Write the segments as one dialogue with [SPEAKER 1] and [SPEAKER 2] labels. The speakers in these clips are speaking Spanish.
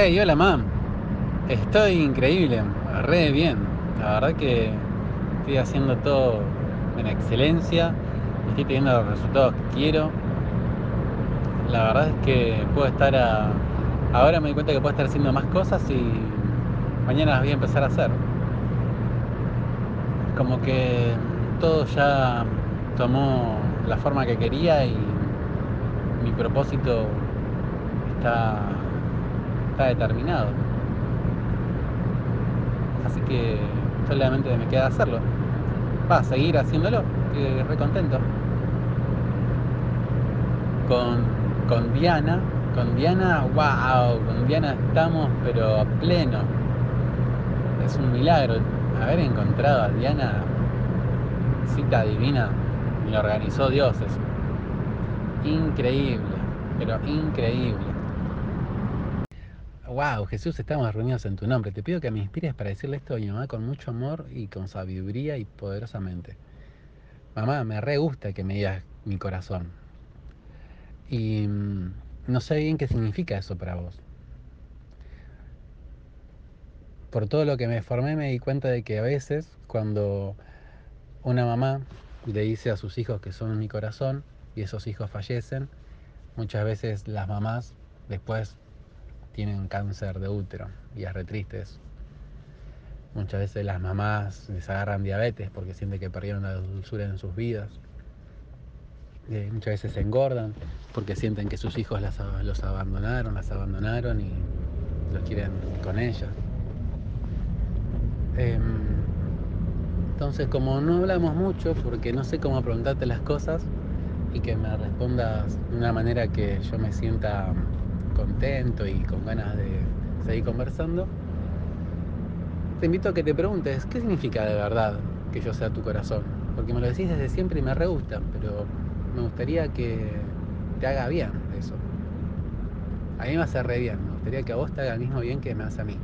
[SPEAKER 1] Hey, hola mam. Estoy increíble, re bien. La verdad que estoy haciendo todo en excelencia. Estoy teniendo los resultados que quiero. La verdad es que puedo estar a... Ahora me doy cuenta que puedo estar haciendo más cosas y mañana las voy a empezar a hacer. Como que todo ya tomó la forma que quería y mi propósito está, está determinado. Así que solamente me queda hacerlo. Va, a seguir haciéndolo, que re contento. Con, con Diana, con Diana, wow, con Diana estamos pero a pleno. Es un milagro haber encontrado a Diana, cita divina, me lo organizó Dios eso. Increíble, pero increíble. Wow, Jesús, estamos reunidos en tu nombre. Te pido que me inspires para decirle esto a mi mamá con mucho amor y con sabiduría y poderosamente. Mamá, me re gusta que me digas mi corazón. Y mm, no sé bien qué significa eso para vos. Por todo lo que me formé me di cuenta de que a veces cuando una mamá le dice a sus hijos que son mi corazón y esos hijos fallecen, muchas veces las mamás después tienen cáncer de útero y es re triste. Muchas veces las mamás les agarran diabetes porque sienten que perdieron la dulzura en sus vidas. Eh, muchas veces se engordan porque sienten que sus hijos las, los abandonaron, las abandonaron y los quieren con ellas. Eh, entonces, como no hablamos mucho, porque no sé cómo preguntarte las cosas y que me respondas de una manera que yo me sienta contento y con ganas de seguir conversando, te invito a que te preguntes, ¿qué significa de verdad que yo sea tu corazón? Porque me lo decís desde siempre y me re gusta, pero me gustaría que te haga bien eso. A mí me hace re bien, me gustaría que a vos te haga el mismo bien que me hace a mí.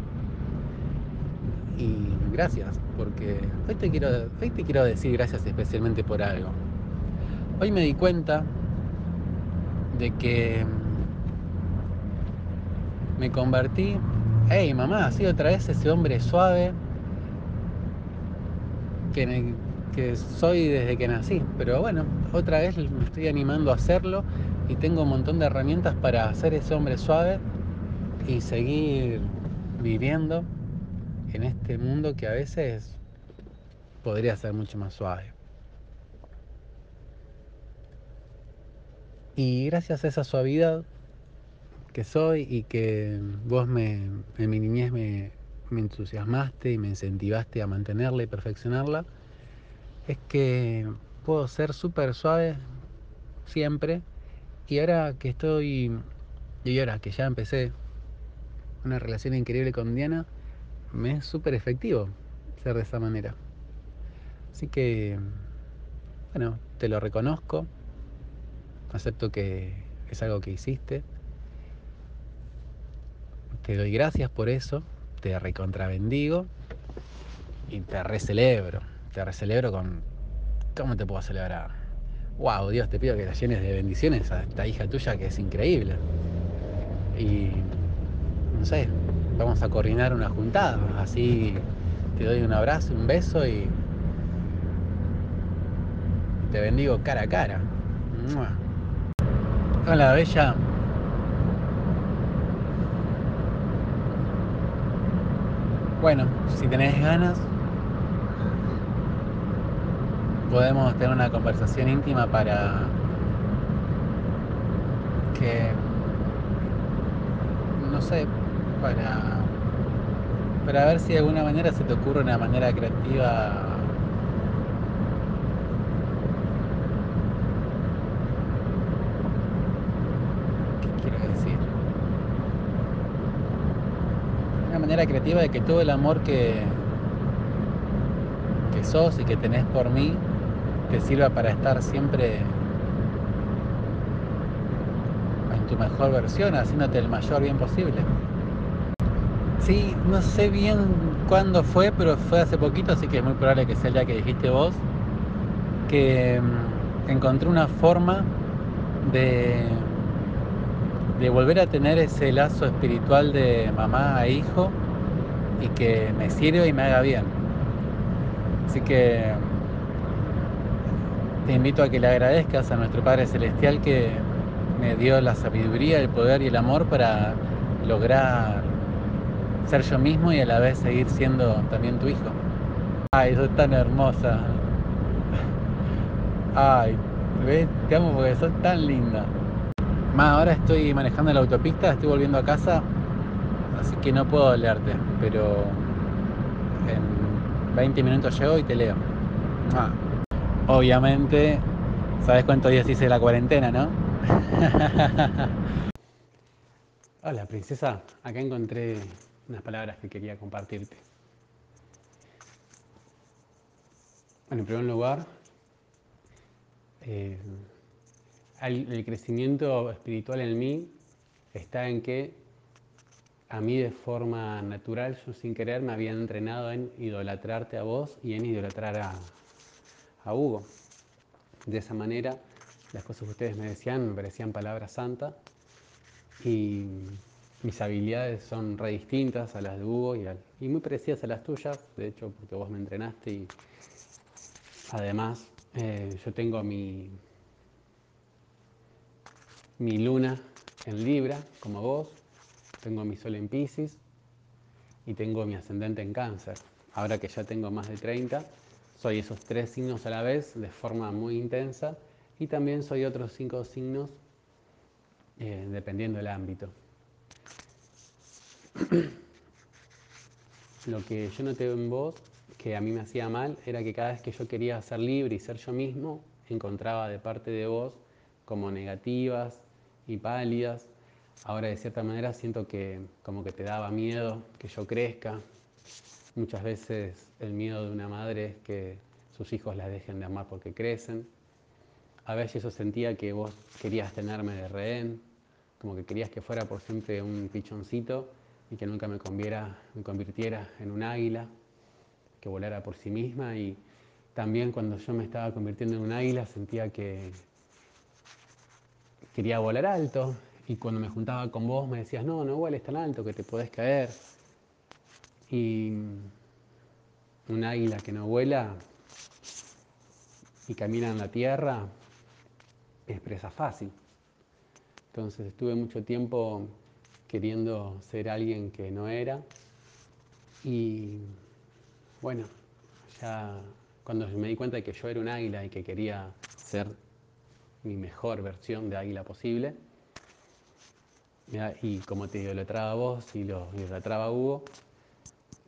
[SPEAKER 1] Y gracias, porque hoy te quiero, hoy te quiero decir gracias especialmente por algo. Hoy me di cuenta de que me convertí, hey mamá, así otra vez ese hombre suave que, soy desde que nací. Pero bueno, otra vez me estoy animando a hacerlo y tengo un montón de herramientas para hacer ese hombre suave y seguir viviendo en este mundo que a veces podría ser mucho más suave. Y gracias a esa suavidad que soy y que vos me, en mi niñez me, me entusiasmaste y me incentivaste a mantenerla y perfeccionarla, es que puedo ser súper suave siempre. Y ahora que estoy, y ahora que ya empecé una relación increíble con Diana, me es súper efectivo ser de esa manera. Así que, bueno, te lo reconozco, acepto que es algo que hiciste te doy gracias por eso, te recontrabendigo y te recelebro. Te recelebro con. ¿Cómo te puedo celebrar? Wow, Dios, te pido que la llenes de bendiciones a esta hija tuya que es increíble. Y. No sé, vamos a coordinar una juntada. Así te doy un abrazo, un beso y. Te bendigo cara a cara. Hola, bella. Bueno, si tenés ganas, podemos tener una conversación íntima para que, no sé, para, para ver si de alguna manera se te ocurre una manera creativa manera creativa de que todo el amor que, que sos y que tenés por mí te sirva para estar siempre en tu mejor versión, haciéndote el mayor bien posible. Sí, no sé bien cuándo fue, pero fue hace poquito, así que es muy probable que sea el día que dijiste vos, que mm, encontré una forma de de volver a tener ese lazo espiritual de mamá a hijo y que me sirva y me haga bien. Así que te invito a que le agradezcas a nuestro Padre Celestial que me dio la sabiduría, el poder y el amor para lograr ser yo mismo y a la vez seguir siendo también tu hijo. Ay, sos tan hermosa. Ay, ¿ves? Te amo porque sos tan linda. Más ahora estoy manejando la autopista, estoy volviendo a casa, así que no puedo leerte, pero en 20 minutos llego y te leo. Obviamente, ¿sabes cuántos días hice la cuarentena, no? Hola, princesa. Acá encontré unas palabras que quería compartirte. Bueno, en primer lugar, eh, el crecimiento espiritual en mí está en que a mí de forma natural, yo sin querer, me había entrenado en idolatrarte a vos y en idolatrar a, a Hugo. De esa manera, las cosas que ustedes me decían me parecían palabras santas y mis habilidades son re distintas a las de Hugo y, y muy parecidas a las tuyas, de hecho, porque vos me entrenaste y además eh, yo tengo mi, mi luna en Libra, como vos, tengo mi sol en Pisces y tengo mi ascendente en Cáncer. Ahora que ya tengo más de 30, soy esos tres signos a la vez de forma muy intensa y también soy otros cinco signos eh, dependiendo del ámbito. Lo que yo noté en vos, que a mí me hacía mal, era que cada vez que yo quería ser libre y ser yo mismo, encontraba de parte de vos como negativas y pálidas. Ahora de cierta manera siento que como que te daba miedo que yo crezca, Muchas veces el miedo de una madre es que sus hijos la dejen de amar porque crecen. A veces yo sentía que vos querías tenerme de rehén, como que querías que fuera por siempre un pichoncito y que nunca me, me convirtiera en un águila, que volara por sí misma. Y también cuando yo me estaba convirtiendo en un águila sentía que quería volar alto. Y cuando me juntaba con vos me decías, no, no vueles tan alto que te podés caer. Y un águila que no vuela y camina en la tierra es presa fácil. Entonces estuve mucho tiempo queriendo ser alguien que no era y bueno, ya cuando me di cuenta de que yo era un águila y que quería ser mi mejor versión de águila posible, y como te idolatraba a vos y lo idolatraba Hugo,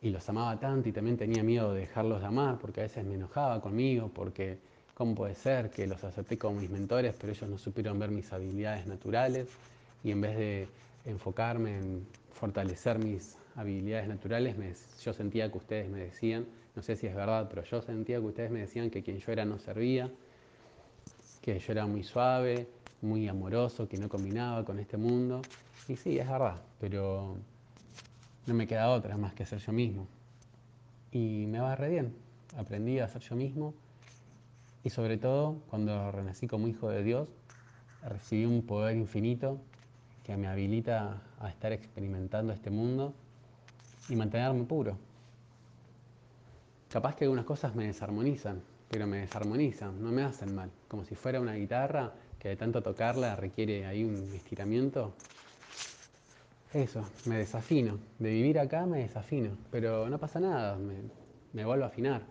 [SPEAKER 1] y los amaba tanto y también tenía miedo de dejarlos de amar porque a veces me enojaba conmigo porque cómo puede ser que los acepté como mis mentores pero ellos no supieron ver mis habilidades naturales y en vez de enfocarme en fortalecer mis habilidades naturales yo sentía que ustedes me decían, no sé si es verdad, pero yo sentía que ustedes me decían que quien yo era no servía, que yo era muy suave, muy amoroso, que no combinaba con este mundo y sí, es verdad, pero no me queda otra más que ser yo mismo. Y me va re bien. Aprendí a ser yo mismo y sobre todo cuando renací como hijo de Dios, recibí un poder infinito que me habilita a estar experimentando este mundo y mantenerme puro. Capaz que algunas cosas me desarmonizan, pero me desarmonizan, no me hacen mal. Como si fuera una guitarra que de tanto tocarla requiere ahí un estiramiento, eso, me desafino. De vivir acá me desafino, pero no pasa nada, me, vuelvo a afinar.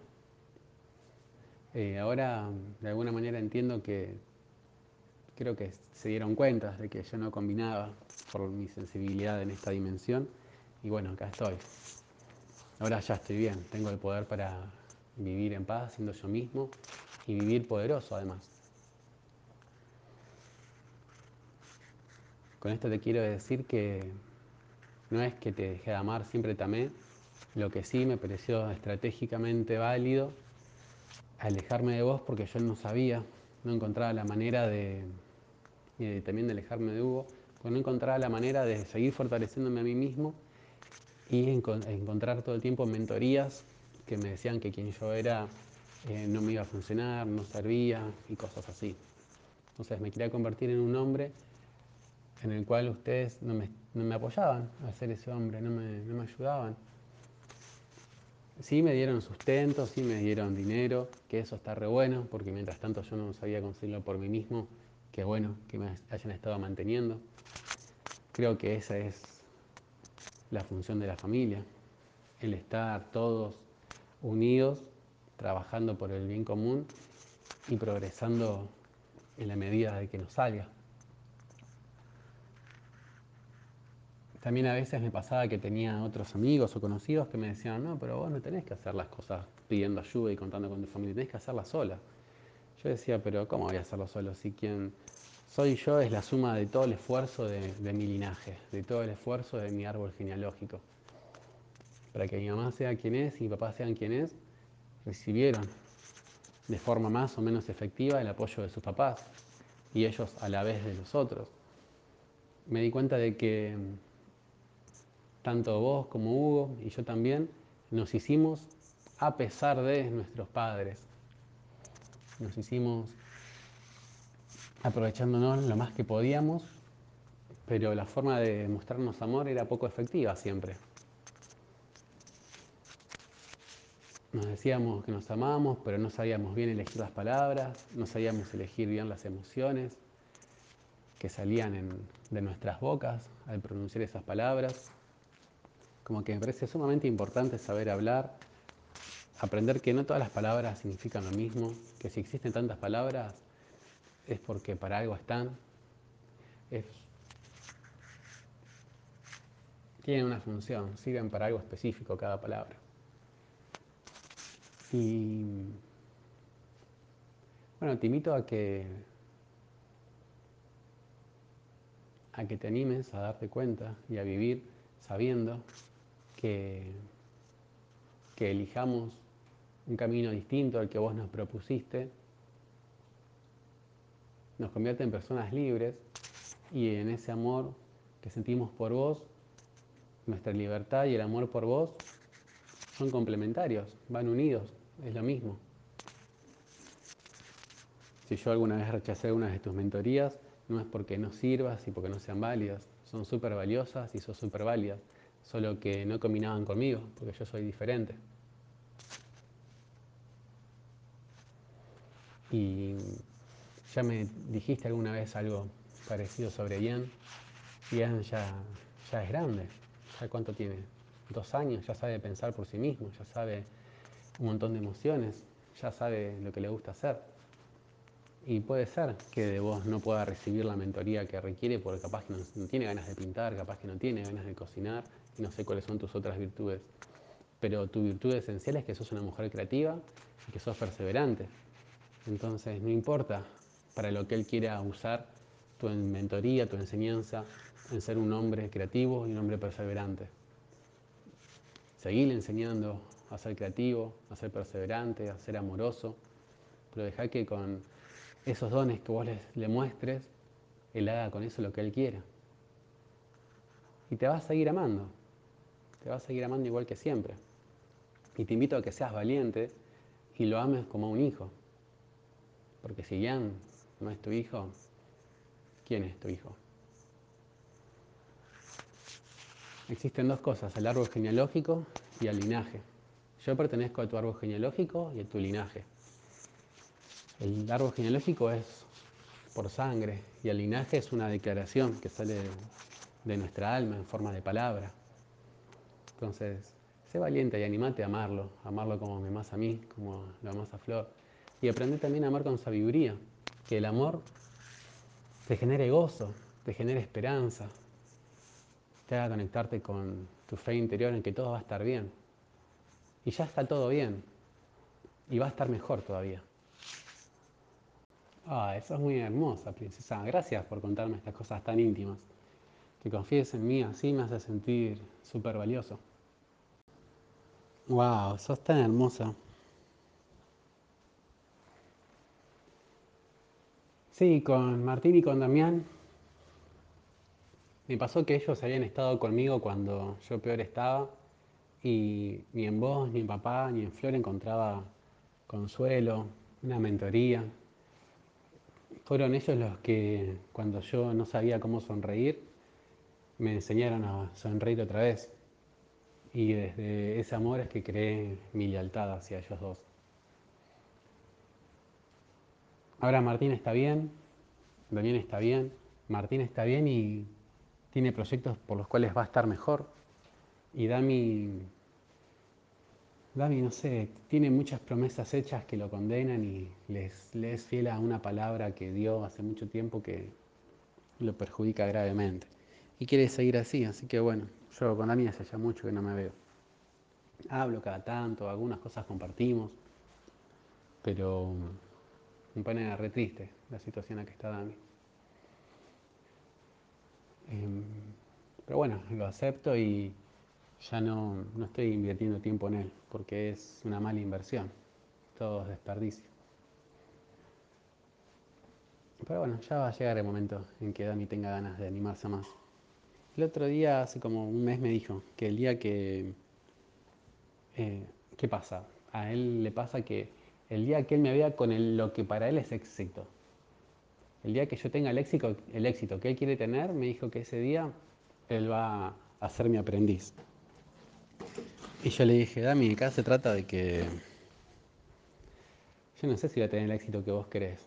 [SPEAKER 1] Eh, ahora, de alguna manera, entiendo que creo que se dieron cuenta de que yo no combinaba por mi sensibilidad en esta dimensión. Y bueno, acá estoy. Ahora ya estoy bien, tengo el poder para vivir en paz, siendo yo mismo y vivir poderoso además. Con esto te quiero decir que no es que te dejé de amar, siempre te amé. Lo que sí me pareció estratégicamente válido alejarme de vos porque yo no sabía, no encontraba la manera de, y también de alejarme de Hugo, porque no encontraba la manera de seguir fortaleciéndome a mí mismo y encontrar todo el tiempo mentorías que me decían que quien yo era eh, no me iba a funcionar, no servía y cosas así. Entonces me quería convertir en un hombre en el cual ustedes no me, apoyaban a ser ese hombre, no me, no me ayudaban. Sí me dieron sustento, sí me dieron dinero, que eso está re bueno, porque mientras tanto yo no sabía conseguirlo por mí mismo, que bueno que me hayan estado manteniendo. Creo que esa es la función de la familia, el estar todos unidos, trabajando por el bien común y progresando en la medida de que nos salga. También a veces me pasaba que tenía otros amigos o conocidos que me decían, no, pero vos no tenés que hacer las cosas pidiendo ayuda y contando con tu familia, tenés que hacerlas sola. Yo decía, pero ¿cómo voy a hacerlo solo si quien soy yo es la suma de todo el esfuerzo de, mi linaje, de todo el esfuerzo de mi árbol genealógico. Para que mi mamá sea quien es y mi papá sean quien es, recibieron de forma más o menos efectiva el apoyo de sus papás y ellos a la vez de los otros. Me di cuenta de que tanto vos como Hugo y yo también nos hicimos a pesar de nuestros padres. Nos hicimos aprovechándonos lo más que podíamos, pero la forma de mostrarnos amor era poco efectiva siempre. Nos decíamos que nos amábamos, pero no sabíamos bien elegir las palabras, no sabíamos elegir bien las emociones que salían de nuestras bocas al pronunciar esas palabras. Como que me parece sumamente importante saber hablar, aprender que no todas las palabras significan lo mismo, que si existen tantas palabras es porque para algo están, tienen una función, sirven para algo específico cada palabra. Y bueno, te invito a que a que te animes a darte cuenta y a vivir sabiendo que, que elijamos un camino distinto al que vos nos propusiste. Nos convierte en personas libres y en ese amor que sentimos por vos, nuestra libertad y el amor por vos son complementarios, van unidos, es lo mismo. Si yo alguna vez rechacé una de tus mentorías, no es porque no sirvas y porque no sean válidas, son súper valiosas y son súper válidas, solo que no combinaban conmigo, porque yo soy diferente. Y ya me dijiste alguna vez algo parecido sobre Ian. Ian ya, ya es grande. ¿Ya cuánto tiene? Dos años, ya sabe pensar por sí mismo, ya sabe un montón de emociones, ya sabe lo que le gusta hacer. Y puede ser que de vos no pueda recibir la mentoría que requiere porque capaz que no, tiene ganas de pintar, capaz que no tiene ganas de cocinar y no sé cuáles son tus otras virtudes. Pero tu virtud esencial es que sos una mujer creativa y que sos perseverante. Entonces, no importa para lo que Él quiera usar tu mentoría, tu enseñanza, en ser un hombre creativo y un hombre perseverante. Seguir enseñando a ser creativo, a ser perseverante, a ser amoroso, pero deja que con esos dones que vos le muestres, Él haga con eso lo que Él quiera. Y te va a seguir amando, te va a seguir amando igual que siempre. Y te invito a que seas valiente y lo ames como a un hijo. Porque si Jan no es tu hijo, ¿quién es tu hijo? Existen dos cosas, el árbol genealógico y el linaje. Yo pertenezco a tu árbol genealógico y a tu linaje. El árbol genealógico es por sangre y el linaje es una declaración que sale de nuestra alma en forma de palabra. Entonces, sé valiente y animate a amarlo, amarlo como me amas a mí, como lo amas a Flor. Y aprende también a amar con sabiduría que el amor te genere gozo, te genere esperanza, te haga conectarte con tu fe interior en que todo va a estar bien. Y ya está todo bien. Y va a estar mejor todavía. Ah, eso es muy hermosa, princesa. Gracias por contarme estas cosas tan íntimas. Que confíes en mí, así me hace sentir súper valioso. Wow, sos tan hermosa. Sí, con Martín y con Damián. Me pasó que ellos habían estado conmigo cuando yo peor estaba y ni en vos, ni en papá, ni en Flor encontraba consuelo, una mentoría. Fueron ellos los que, cuando yo no sabía cómo sonreír, me enseñaron a sonreír otra vez. Y desde ese amor es que creé mi lealtad hacia ellos dos. Ahora Martín está bien, Daniel está bien, Martín está bien y tiene proyectos por los cuales va a estar mejor. Y Dami, Dami, no sé, tiene muchas promesas hechas que lo condenan y les, le es fiel a una palabra que dio hace mucho tiempo que lo perjudica gravemente. Y quiere seguir así, así que bueno, yo con Dami hace ya mucho que no me veo. Hablo cada tanto, algunas cosas compartimos, pero me pone re triste la situación en la que está Dami. Em, pero bueno, lo acepto y ya no, no estoy invirtiendo tiempo en él, porque es una mala inversión, todo es desperdicio. Pero bueno, ya va a llegar el momento en que Dami tenga ganas de animarse más. El otro día, hace como un mes, me dijo que el día que... Eh, ¿Qué pasa? A él le pasa que el día que él me vea con lo que para él es éxito, el día que yo tenga el éxito, el éxito que él quiere tener, me dijo que ese día él va a ser mi aprendiz. Y yo le dije, Dami, acá se trata de que yo no sé si voy a tener el éxito que vos querés.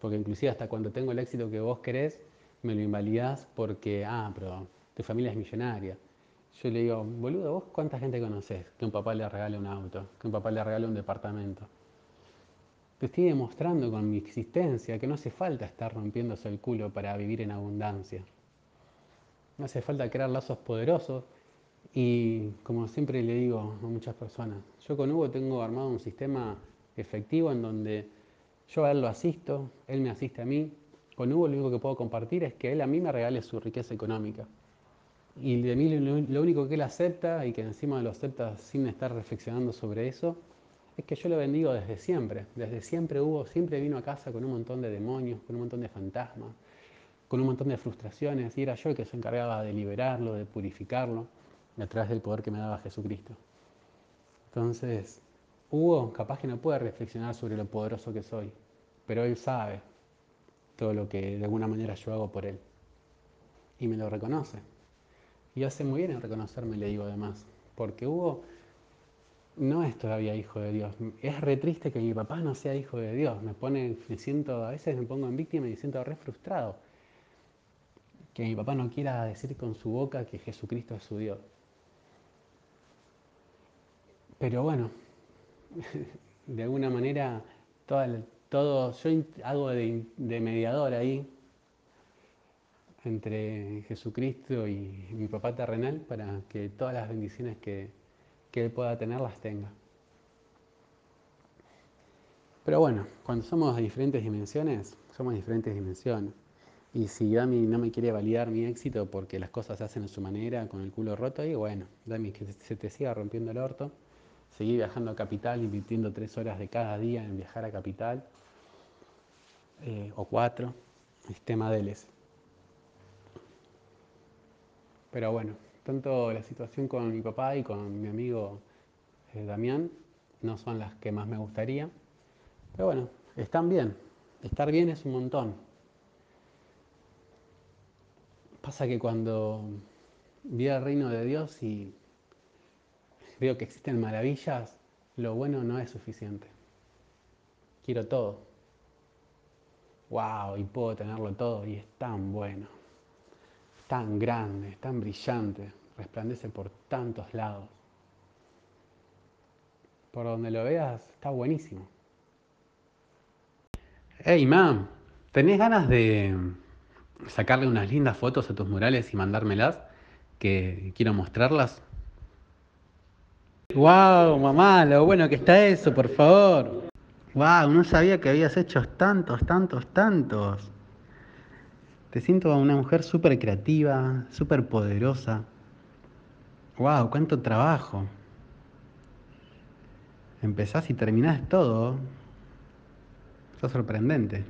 [SPEAKER 1] Porque inclusive hasta cuando tengo el éxito que vos querés, me lo invalidás porque, ah, pero tu familia es millonaria. Yo le digo, boludo, ¿vos cuánta gente conoces que un papá le regale un auto, que un papá le regale un departamento? Te estoy demostrando con mi existencia que no hace falta estar rompiéndose el culo para vivir en abundancia. No hace falta crear lazos poderosos y como siempre le digo a muchas personas, yo con Hugo tengo armado un sistema efectivo en donde yo a él lo asisto, él me asiste a mí. Con Hugo lo único que puedo compartir es que él a mí me regale su riqueza económica. Y de mí lo único que él acepta y que encima lo acepta sin estar reflexionando sobre eso, es que yo lo bendigo desde siempre. Desde siempre Hugo siempre vino a casa con un montón de demonios, con un montón de fantasmas, con un montón de frustraciones y era yo el que se encargaba de liberarlo, de purificarlo a través del poder que me daba Jesucristo. Entonces, Hugo capaz que no puede reflexionar sobre lo poderoso que soy, pero él sabe todo lo que de alguna manera yo hago por él. Y me lo reconoce. Y hace muy bien en reconocerme, le digo además, porque Hugo no es todavía hijo de Dios. Es re triste que mi papá no sea hijo de Dios. Me pone, me siento, a veces me pongo en víctima y me siento re frustrado que mi papá no quiera decir con su boca que Jesucristo es su Dios. Pero bueno, de alguna manera, todo, yo hago de, mediador ahí entre Jesucristo y mi papá terrenal para que todas las bendiciones que, que él pueda tener las tenga. Pero bueno, cuando somos de diferentes dimensiones, somos de diferentes dimensiones. Y si Dami no me quiere validar mi éxito porque las cosas se hacen a su manera, con el culo roto, ahí bueno, Dami, que se te siga rompiendo el orto. Seguí viajando a Capital, invirtiendo tres horas de cada día en viajar a Capital, eh, o cuatro, es tema Pero bueno, tanto la situación con mi papá y con mi amigo eh, Damián no son las que más me gustaría. Pero bueno, están bien. Estar bien es un montón. Pasa que cuando vi el reino de Dios y veo que existen maravillas, lo bueno no es suficiente. Quiero todo. ¡Wow! Y puedo tenerlo todo y es tan bueno, tan grande, tan brillante, resplandece por tantos lados. Por donde lo veas, está buenísimo. Hey, mam, ¿tenés ganas de sacarle unas lindas fotos a tus murales y mandármelas, que quiero mostrarlas. ¡Wow, mamá! Lo bueno que está eso, por favor. ¡Wow! No sabía que habías hecho tantos, tantos, tantos. Te siento una mujer súper creativa, súper poderosa. ¡Wow! ¡Cuánto trabajo! Empezás y terminás todo. Sos sorprendente.